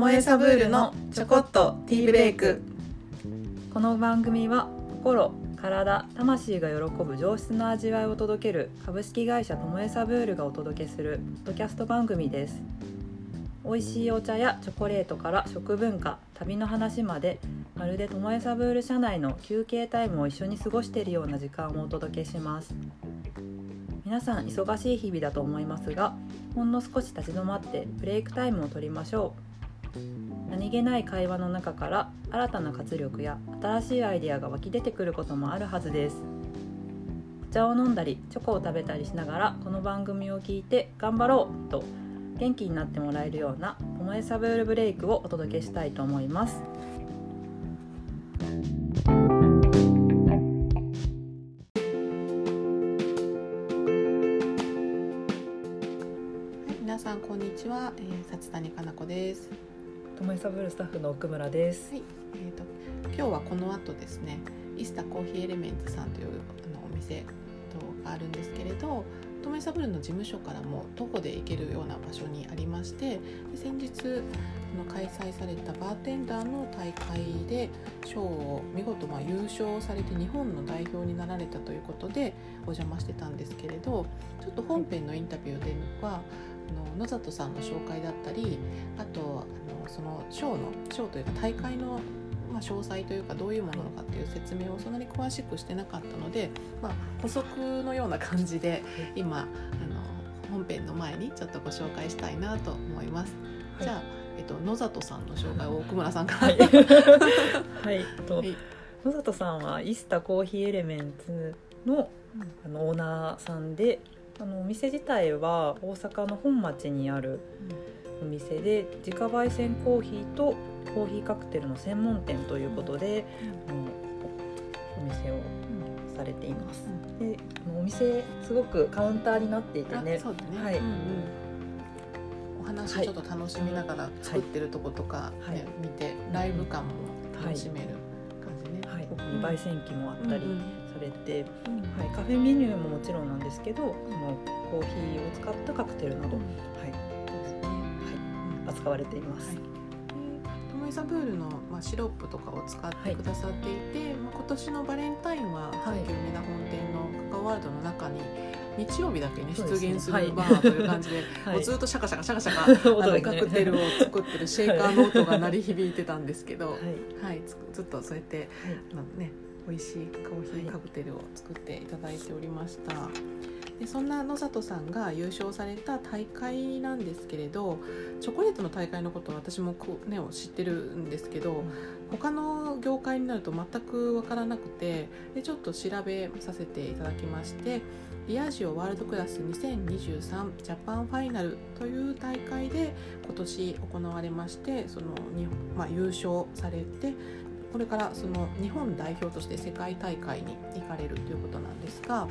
もえサブールのちょこっとティーブレイク。この番組は心体魂が喜ぶ上質な味わいを届ける株式会社ともえサブールがお届けするポッドキャスト番組です。美味しいお茶やチョコレートから食文化旅の話までまるでともえサブール社内の休憩タイムを一緒に過ごしているような時間をお届けします。皆さん忙しい日々だと思いますがほんの少し立ち止まってブレイクタイムを取りましょう。何気ない会話の中から新たな活力や新しいアイデアが湧き出てくることもあるはずです。お茶を飲んだりチョコを食べたりしながらこの番組を聞いて頑張ろうと元気になってもらえるような「ともえサブールブレイク」をお届けしたいと思います。はい、皆さんこんにちは、えー、薩谷かな子です。ともえサブルスタッフの奥村ですはい、えーと今日はこの後ですね、イスタコーヒーエレメンツさんというあのお店があるんですけれど、トメサブルの事務所からも徒歩で行けるような場所にありまして、先日の開催されたバーテンダーの大会で賞を見事まあ優勝されて日本の代表になられたということでお邪魔してたんですけれど、ちょっと本編のインタビューでは。あの野里さんの紹介だったりあとあのその賞の賞というか大会の、まあ、詳細というかどういうものかっていう説明をそんなに詳しくしてなかったので、まあ、補足のような感じで今あの本編の前にちょっとご紹介したいなと思います。はい。じゃあ、えっと、野里さんの紹介を奥村さんから、はい、はい、とはい。野里さんはイスタコーヒーエレメンツのあのオーナーさんであのお店自体は大阪の本町にあるお店で自家焙煎コーヒーとコーヒーカクテルの専門店ということで、あのお店をされています。であのお店すごくカウンターになっていてあね。はい。うんうん。お話をちょっと楽しみながら作ってるとことか、ねはい。見てライブ感も楽しめる感じね。はい、うん。焙煎機もあったり。うんうん。されて、うん。はい、カフェメニューももちろんなんですけど、そのコーヒーを使ったカクテルなど、はい、はい、扱われています。はい。イサブールの、まあ、シロップとかを使ってくださっていて、まあ、今年のバレンタインは阪急梅田本店のカカオワールドの中に日曜日だけね出現すはいるバーという感じで、はい。もうずっとシャカシャカシャカシャカ あのカクテルを作ってるシェーカーの音が鳴り響いてたんですけど、はい、はい、つずっとそうやってあのね美味しいコーヒーカクテルを作っていただいておりました。でそんな野里さんが優勝された大会なんですけれどチョコレートの大会のことは私もこ、ね、知ってるんですけど他の業界になると全く分からなくてでちょっと調べさせていただきましてリアジオワールドクラス2023ジャパンファイナルという大会で今年行われましてそのに、まあ、優勝されてこれからその日本代表として世界大会に行かれるということなんですが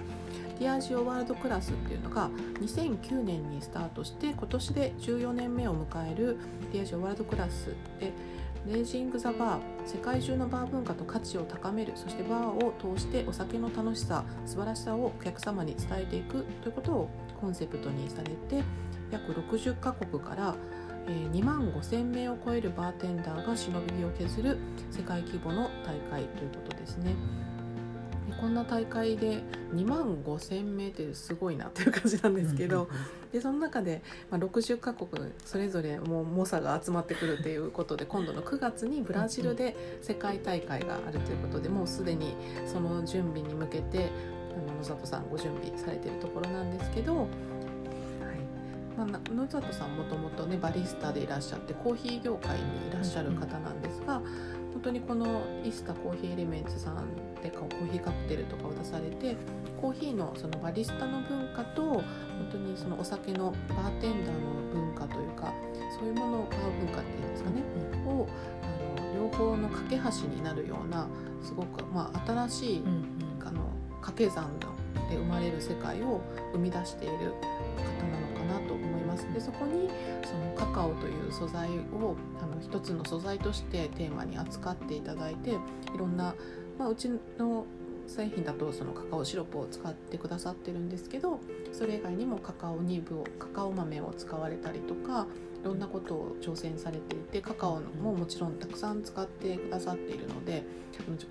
ディアジオワールドクラスっていうのが2009年にスタートして今年で14年目を迎えるディアジオワールドクラスでレイジング・ザ・バー世界中のバー文化と価値を高めるそしてバーを通してお酒の楽しさ素晴らしさをお客様に伝えていくということをコンセプトにされて約60カ国からえー2万5,000名を超えるバーテンダーがしのぎを削る世界規模の大会ということですね。でこんな大会で2万5,000名ってすごいなっていう感じなんですけど、でその中で、まあ、60カ国それぞれもう猛者が集まってくるということで今度の9月にブラジルで世界大会があるということでもうすでにその準備に向けて野里さんご準備されているところなんですけど。はいまあ、な野里さんもともとねバリスタでいらっしゃってコーヒー業界にいらっしゃる方なんですが、本当にこのイスタコーヒーエレメンツさんでコーヒーカクテルとかを出されてコーヒーのそのバリスタの文化と本当にそのお酒のバーテンダーの文化というかそういうものをバー文化っていうんですかねをあの両方の架け橋になるようなすごく、まあ、新しいうんうん。あの掛け算で生まれる世界を生み出している方なのます。でそこにそのカカオという素材をあの一つの素材としてテーマに扱っていただいていろんな、まあ、うちの製品だとそのカカオシロップを使ってくださってるんですけどそれ以外にもカカオニブをカカオ豆を使われたりとかいろんなことを挑戦されていてカカオももちろんたくさん使ってくださっているので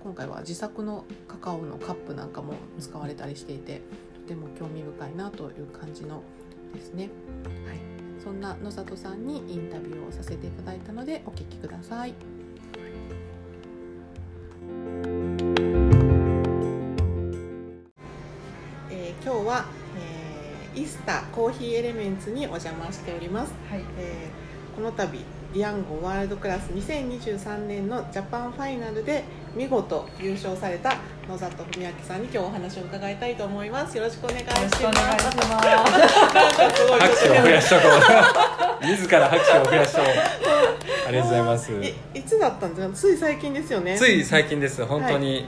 今回は自作のカカオのカップなんかも使われたりしていてとても興味深いなという感じのですね。はい、そんな野里さんにインタビューをさせていただいたのでお聞きください。えー、今日は、えー、イスタコーヒーエレメンツにお邪魔しております。はい、えー、この度ディアンゴワールドクラス2023年のジャパンファイナルで見事優勝された野里文明さんに今日お話を伺いたいと思います。よろしくお願いします。拍手を増やしとこう自ら拍手を増やしとこうありがとうございますいつだったんですか？つい最近ですよね。つい最近です。本当に、はい、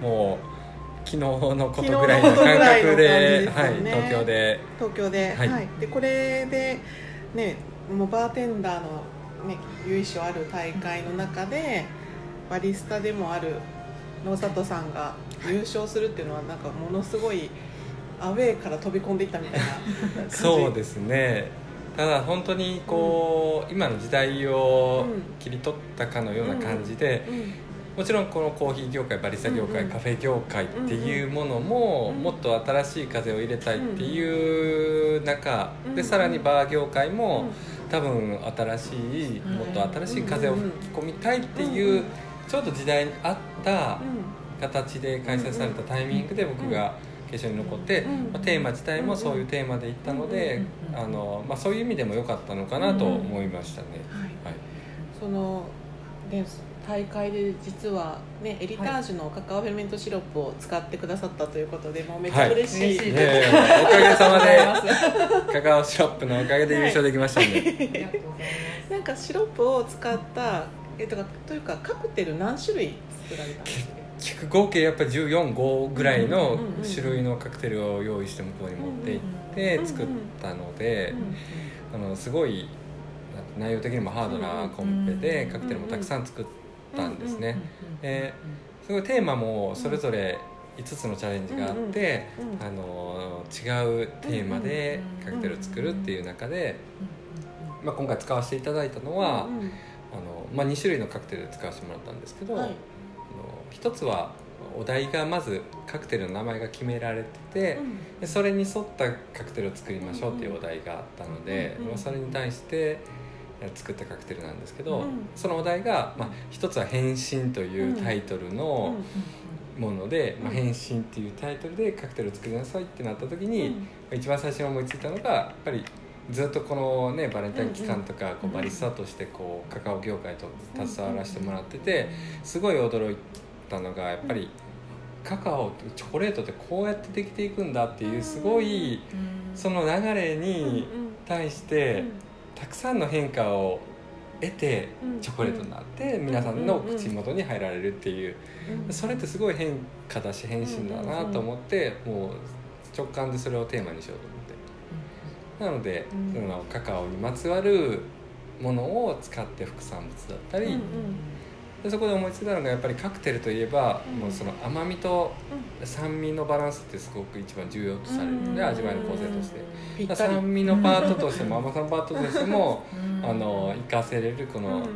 もう昨日のことぐらいの感覚で、ね、はい、東京で。東京で、はい、はい、でこれでねもうバーテンダーのね由緒ある大会の中でバリスタでもある野里さんが優勝するっていうのはなんかものすごいアウェーから飛び込んでいったみたいなそうですね。ただ本当にこう、うん、今の時代を切り取ったかのような感じで、うん。うん、もちろんこのコーヒー業界バリスタ業界、カフェ業界っていうものも、もっと新しい風を入れたいっていう中、でさらにバー業界も、多分新しいもっと新しい風を吹き込みたいっていう、ちょうど時代に合った形で開催されたタイミングで僕が決勝に残って、まあ、テーマ自体もそういうテーマでいったので、あのまあ、そういう意味でも良かったのかなと思いましたね。はい、そので大会で実は、ね、エリタージュのカカオフェルメントシロップを使ってくださったということで、もうめっちゃ嬉しい、はいね、おかげさまでカカオシロップのおかげで優勝できましたね、なんかシロップを使ったえとかというかカクテル何種類作られたんですか？結局合計やっぱ145ぐらいの種類のカクテルを用意して向こうに持って行って作ったのであのすごい内容的にもハードなコンペでカクテルもたくさん作ったんですね。すごいテーマもそれぞれ5つのチャレンジがあって、あの違うテーマでカクテルを作るっていう中で、まあ、今回使わせていただいたのは、まあ、2種類のカクテル使わせてもらったんですけど、はい、あの一つはお題がまずカクテルの名前が決められてて、うん、でそれに沿ったカクテルを作りましょうっていうお題があったので、まあ、それに対して作ったカクテルなんですけど、うん、そのお題が、まあ、一つは「変身」というタイトルのもので「まあ、変身」っていうタイトルでカクテルを作りなさいってなった時に、一番最初に思いついたのがやっぱりずっとこのねバレンタイン期間とかこうバリスタとしてこうカカオ業界と携わらせてもらっててすごい驚いたのがやっぱりカカオチョコレートってこうやってできていくんだっていうすごいその流れに対してたくさんの変化を得てチョコレートになって皆さんの口元に入られるっていう。それってすごい変化だし変身だなと思ってもう直感でそれをテーマにしようと思って。なので、うん、そのカカオにまつわるものを使って副産物だったり、うんうん、でそこで思いついたのがやっぱりカクテルといえば、うん、もうその甘みと酸味のバランスってすごく一番重要とされるので、味わいの構成として、酸味のパートとしても甘さのパートとしてもあの活かせれるこの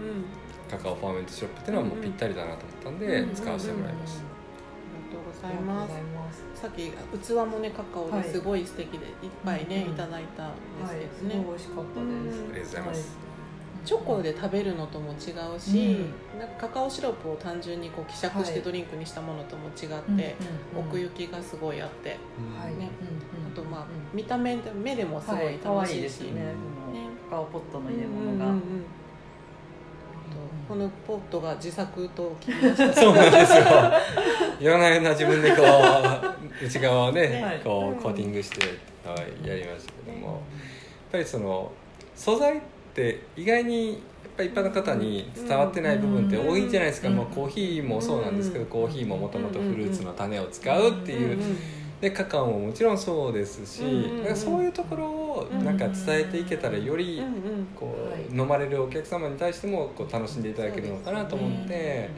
カカオファーメントシロップっていうのはもうぴったりだなと思ったんで使わせてもらいました。ございます。さっき器もねカカオですごい素敵でいっぱいね、はい、いただいたんですけどね、はい、美味しかったです、ありがとうございます、チョコで食べるのとも違うし、うん、なんかカカオシロップを単純にこう希釈してドリンクにしたものとも違って、奥行きがすごいあって、はい。ね。あとまあ、見た目で目でもすごい楽しいし、ね。ね。カカオポットの入れ物が。うんうんうん。このポットが自作と聞きました。そうなんですよ 夜な夜な自分でこう 内側をね、ね、こうコーティングしてやりましたけども、やっぱりその素材って意外にやっぱ一般の方に伝わってない部分って多いんじゃないですか、もうコーヒーもそうなんですけど、コーヒーももともとフルーツの種を使うっていう。でカカオももちろんそうですし、うん、そういうところをなんか伝えていけたらよりこう飲まれるお客様に対してもこう楽しんでいただけるのかなと思って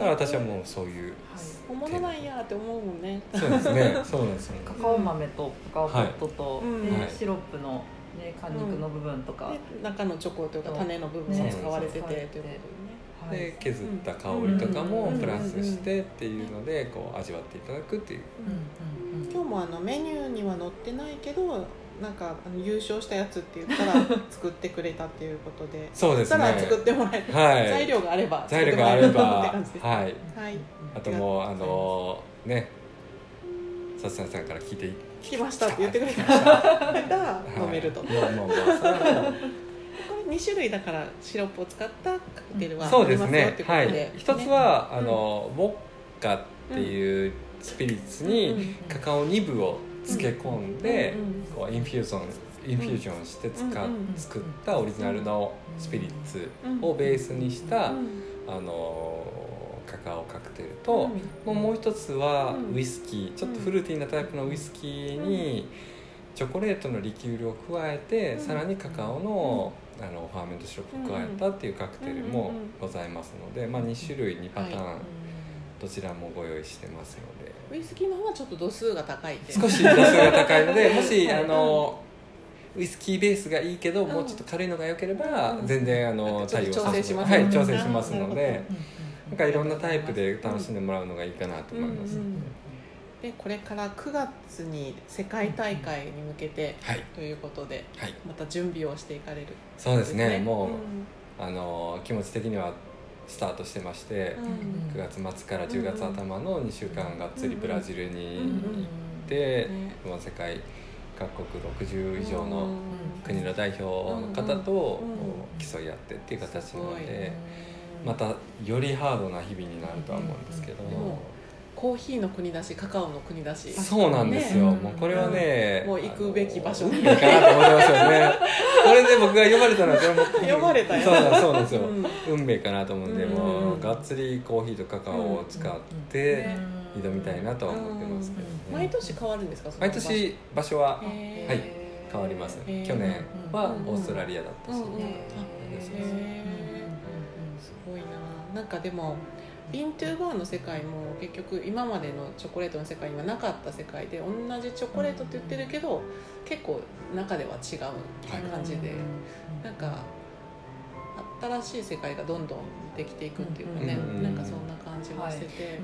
だから私はもうそういう本物なんやって思うもんね。そうですね。そうなんですよ。カカオ豆とカカオポットと、はいではい。シロップの、ね、果肉の部分とか、で中のチョコというか種の部分も使われててということでね。はい。で削った香りとかもうん。プラスしてっていうのでこう味わっていただくっていう。今日もあのメニューには載ってないけどなんかあの優勝したやつって言ったら 作ってくれたっていうことで。そうですね。作ってもらえる、はい。材料があれば材料があればって感じです、はい。はい。あともうあのね。さつさんさんから聞いてい聞きましたって言ってくれた。ら 飲めると、こはい。もうもうもうそれはもうれ2種類だからシロップを使ったカクテルはそうですねてことで、はい。一つはうん。あのウォッカっていうスピリッツにカカオニブを漬け込んでこうインフューゾンインフュージョンして使作ったオリジナルのスピリッツをベースにしたあのカカオカクテルと、もうもう一つはうん。ウイスキーちょっとフルーティーなタイプのウイスキーにチョコレートのリキュールを加えて、うんさらにカカオの,、あのファーメントシロップを加えたっていうカクテルもございますので、まあ、2種類2パターン、はどちらもご用意してますのでウイスキーの方はちょっと度数が高い少し度数が高いので もし、はい。あのウイスキーベースがいいけど、うんもうちょっと軽いのが良ければ、うん。全然あの対応調整しますはいね調整しますのうんで。なんかいろんなタイプで楽しんでもらうのがいいかなと思います。うんうんでこれから9月に世界大会に向けてはい、ということではい、また準備をしていかれるそうですね。もう、ん。あの気持ち的にはスタートしてまして、うん。9月末から10月頭の2週間がっつりブラジルにうん行って、ねもう世界各国60以上うのん。国の代表の方と競い合ってっていう形なので、またよりハードな日々になるとは思うんですけど。うんうんコーヒーの国だしカカオの国だし。そうなんですよ、ね。もうこれはね、もう行くべき場所あの運命かなと思ってますよね。これで僕が呼ばれたのはこれも呼ばれたよ。そうなんそうなんですよ、うん。運命かなと思うんで、うん。もうがっつりコーヒーとカカオを使ってね挑みたいなとは思ってますけどね、毎年変わるんですか毎年場所ははい変わります、去年はうん。オーストラリアだったし、すごいな。なんかでもビントゥーバーの世界も結局今までのチョコレートの世界にはなかった世界で同じチョコレートって言ってるけど結構中では違う感じで、なんか新しい世界がどんどんできていくっていうかね、うん。なんかそんな感じがしてて、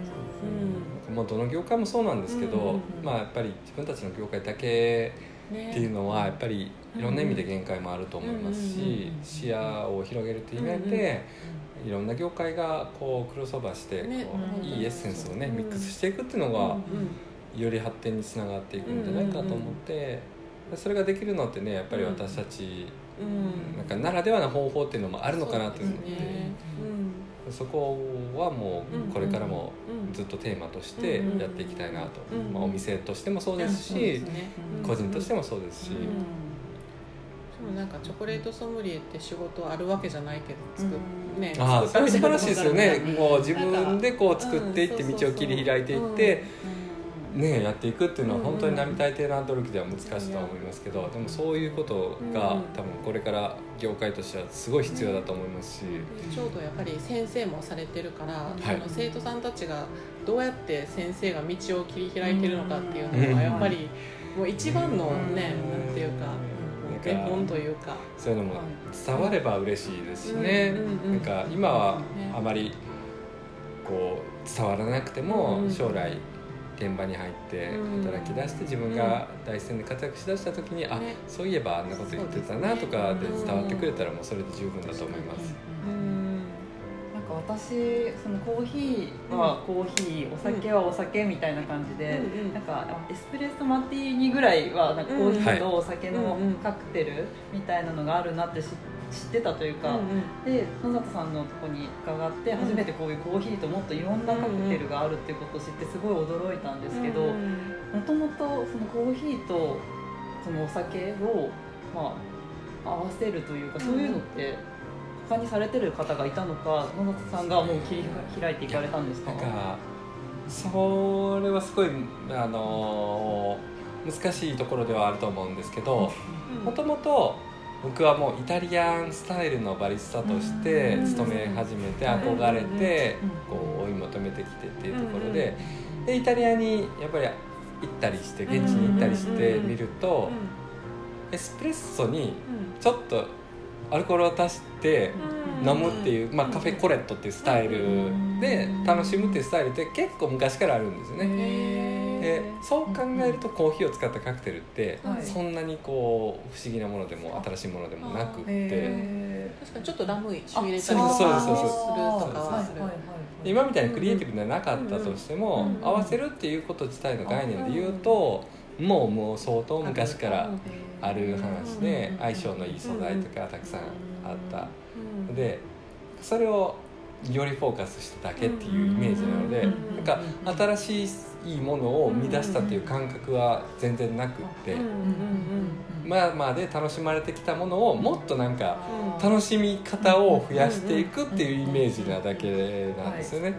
うん。もうどの業界もそうなんですけど、うんうんうんまあやっぱり自分たちの業界だけねっていうのはやっぱりいろんな意味で限界もあると思いますし視野を広げるという意味でいろんな業界がこうクロスオーバーしてねこううんいいエッセンスをねうん。ミックスしていくっていうのがうんより発展につながっていくんじゃないかと思ってそれができるのってねやっぱり私たちうん。なんかならではの方法っていうのもあるのかなと思ってそこはもうこれからもうんずっとテーマとしてやっていきたいなと。うんまあお店としてもそうですしすね個人としてもそうですし。うん。でもなんかチョコレートソムリエって仕事あるわけじゃないけど作っ、ねああそれ素晴らしいですよね。作っもう自分でこう作っていってうん道を切り開いていってねやっていくっていうのは本当に並大抵な努力では難しいとは思いますけどでもそういうことがうん。多分これから業界としてはすごい必要だと思いますし。ちょうどやっぱり先生もされてるから、はい。あの生徒さんたちがどうやって先生が道を切り開いてるのかっていうのはやっぱりもう一番のね、なんていうか手本というか。そういうのも伝われば嬉しいですしね。なんか今はね。あまりこう伝わらなくてもうん。将来現場に入ってうん。働き出して自分が第一線で活躍しだした時に、あね。そういえばあんなこと言ってたなとかで伝わってくれたらもうそれで十分だと思います。うん。なんか私そのコーヒーはコーヒー、お酒はお酒みたいな感じで、うんうん。なんかエスプレッソマティーニぐらいはなんかコーヒーとお酒のうんうん。カクテルみたいなのがあるなって知知ってたというか、で野里さんのとこに伺って初めてこういうコーヒーともっといろんなカクテルがあるっていうことを知ってすごい驚いたんですけどもともとそのコーヒーとそのお酒を、まあ、合わせるというかそういうのって他にされてる方がいたのか野里さんがもう切り開いていかれたんですか？なんかそれはすごいあの難しいところではあると思うんですけどもともと僕はもうイタリアンスタイルのバリスタとして勤め始めて憧れてこう追い求めてきてっていうところででイタリアにやっぱり行ったりして現地に行ったりしてみるとエスプレッソにちょっとアルコールを足して飲むっていう、まあ、カフェコレットっていうスタイルで楽しむっていうスタイルって結構昔からあるんですよね。でそう考えるとコーヒーを使ったカクテルってそんなにこう不思議なものでも新しいものでもなくって。確かにちょっとラム酒入れたりとかするとかする。今みたいにクリエイティブではなかったとしても合わせるっていうこと自体の概念で言うともうもう相当昔からある話で相性のいい素材とかたくさんあった。でそれをよりフォーカスしただけっていうイメージなのでなんか新しいいいものを生み出したっていう感覚は全然なくってまあまあで楽しまれてきたものをもっとなんか楽しみ方を増やしていくっていうイメージなだけなんですよね。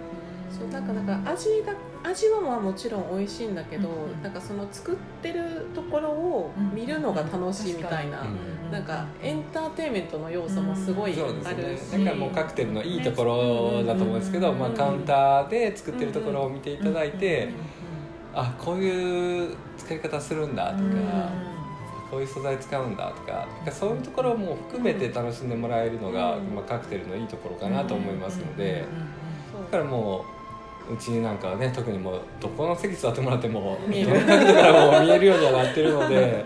そうなんかなんか味が味はまあもちろん美味しいんだけど、うん、なんかその作ってるところを見るのが楽しいみたいな、うん、なんかエンターテインメントの要素もすごいあるし、うん、だからもうカクテルのいいところだと思うんですけど、まあ、カウンターで作ってるところを見ていただいて、あこういう使い方するんだとか。こういう素材使うんだとかそういうところも含めて楽しんでもらえるのが、まあ、カクテルのいいところかなと思いますのでだからもううちなんかはね特にもうどこの席座ってもらってもどの角度からも見えるようにはなってるので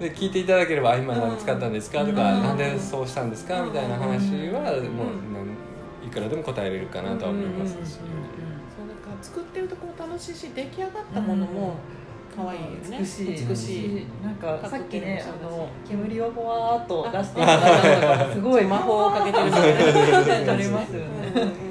で聞いていただければ「今何使ったんですか?」とか「なんでそうしたんですか?」みたいな話はもういくらでも答えれるかなとは思いますし。そうなんか作ってるところ楽しいし出来上がったものも可愛いよね。美しい。美しい。なんかさっきねあの煙をほわーっと出して いただいたのがすごい魔法をかけてるみたいなありますよね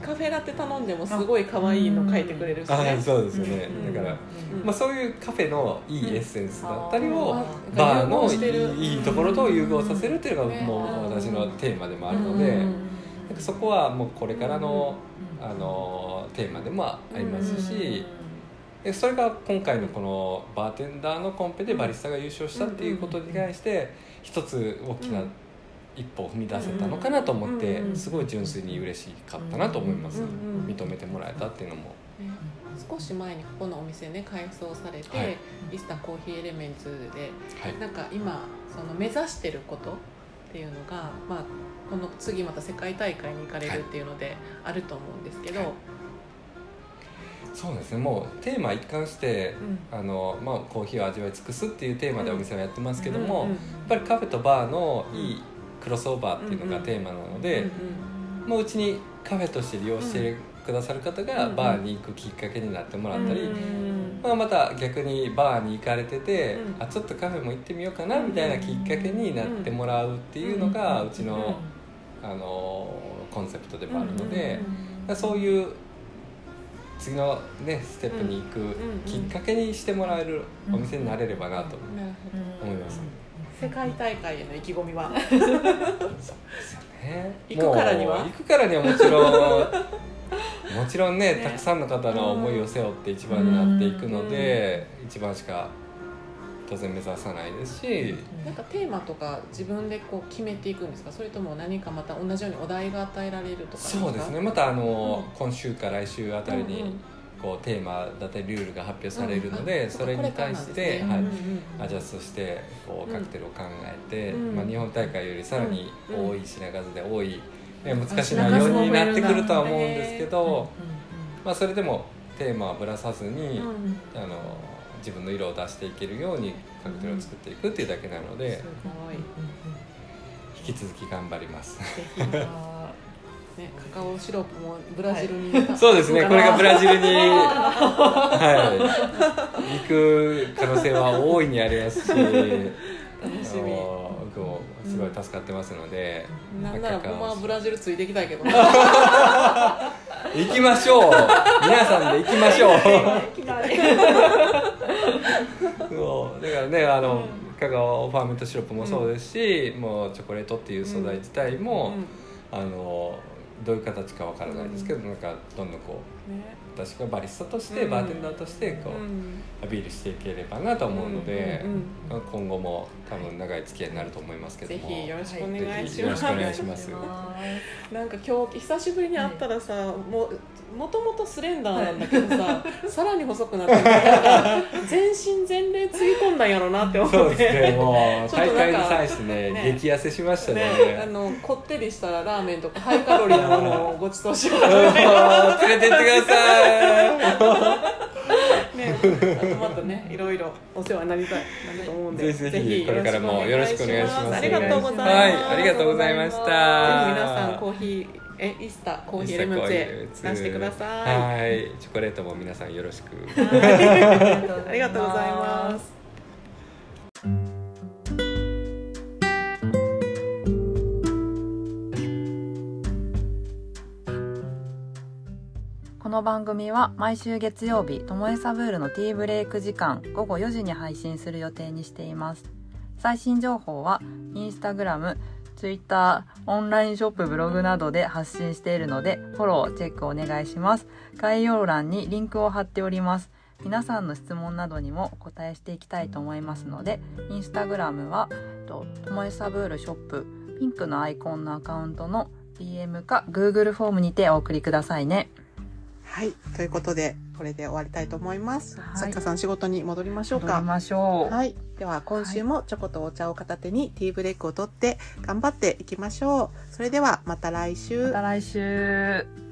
カフェラテ頼んでもすごい可愛いの書いてくれるし、ね、あそうですよね、だから、まあ、そういうカフェのいいエッセンスだったりを、バーのいいところと融合させるっていうのがもう私のテーマでもあるので、なんかそこはもうこれからの,、あのテーマでもありますし、それが今回のこのバーテンダーのコンペでバリスタが優勝したっていうことに対して一つ大きな一歩踏み出せたのかなと思ってすごい純粋に嬉しかったなと思います。認めてもらえたっていうのも。少し前にここのお店ね改装されて、はい、イスタコーヒーエレメンツで、はい、なんか今その目指してることっていうのが、まあ、この次また世界大会に行かれるっていうのであると思うんですけど、はい、そうですね。もうテーマ一貫して、うん、あのまあ、コーヒーを味わい尽くすっていうテーマでお店はやってますけども、やっぱりカフェとバーのいいクロスオーバーっていうのがテーマなので、もううちにカフェとして利用してくださる方がバーに行くきっかけになってもらったり、まあ、また逆にバーに行かれてて、あちょっとカフェも行ってみようかなみたいなきっかけになってもらうっていうのがうちのあのコンセプトでもあるので、そういう次の、ね、ステップに行くきっかけにしてもらえるお店になれればなと思います。世界大会への意気込みは？行くからには？行くからにはもちろん もちろんね、ね、たくさんの方の思いを背負って一番になっていくので、一番しか当然目指さないですし。なんかテーマとか自分でこう決めていくんですか？それとも何かまた同じようにお題が与えられるとかそうですね。またあの、うん、今週か来週あたりに、こうテーマだったりルールが発表されるので、それに対して、はい。アジャストしてこうカクテルを考えて、まあ、日本大会よりさらに多い品数で多い、難しい内容になってくるとは思うんですけど、まあ、それでもテーマはぶらさずに、あの自分の色を出していけるようにカクテルを作っていくっていうだけなので、引き続き頑張ります。ね、カカオシロップもブラジルに、はい、そうですねこれがブラジルに、はい、行く可能性は大いにありますし。楽しみ。僕もすごい助かってますので、うん、なんならほんまはブラジルついていきたいけど 行きましょう。皆さんで行きましょう。そう。だからねあの、うん、カカオファーメントシロップもそうですし、うん、もうチョコレートっていう素材自体も、あのどういう形かわからないですけど、うん、なんかどんどんこう、ね、私がバリスタとして、バーテンダーとしてこう、アピールしていければなと思うので、うんうんうん今後も多分長い付き合いになると思いますけどぜもひよろしくお願いします。ぜひ。よろしくお願いします。なんか今日久しぶりに会ったらさ、もうもともとスレンダーなんだけどさ、さらに細くなって全身全霊つぎ込んだんやろなって思って。そうですね。もうちょっとなんか大会に際してねね。激痩せしましたねね、あのこってりしたラーメンとかハイカロリーなものをご馳走しようかな。連れてってくださいね、あとまたねいろいろお世話になりたいなると思うんでぜひこれからもよろしくお願いします。ありがとうございます、はいありがとうございました。皆さんコーヒーえイスタコーヒーレモンツェ出してください。はい。チョコレートも皆さんよろしく。ありがとうございます。この番組は毎週月曜日ともえサブールのティーブレイク時間午後4時に配信する予定にしています。最新情報はインスタグラムツイッターオンラインショップブログなどで発信しているのでフォローチェックお願いします。概要欄にリンクを貼っております。皆さんの質問などにもお答えしていきたいと思いますのでインスタグラムはともえサブールショップピンクのアイコンのアカウントの DM か Google フォームにてお送りくださいね。はい。ということでこれで終わりたいと思います、はい。さっかさん仕事に戻りましょうか。戻りましょう。はい、では今週もチョコとお茶を片手にティーブレイクを取って頑張っていきましょう。それではまた来週。また来週。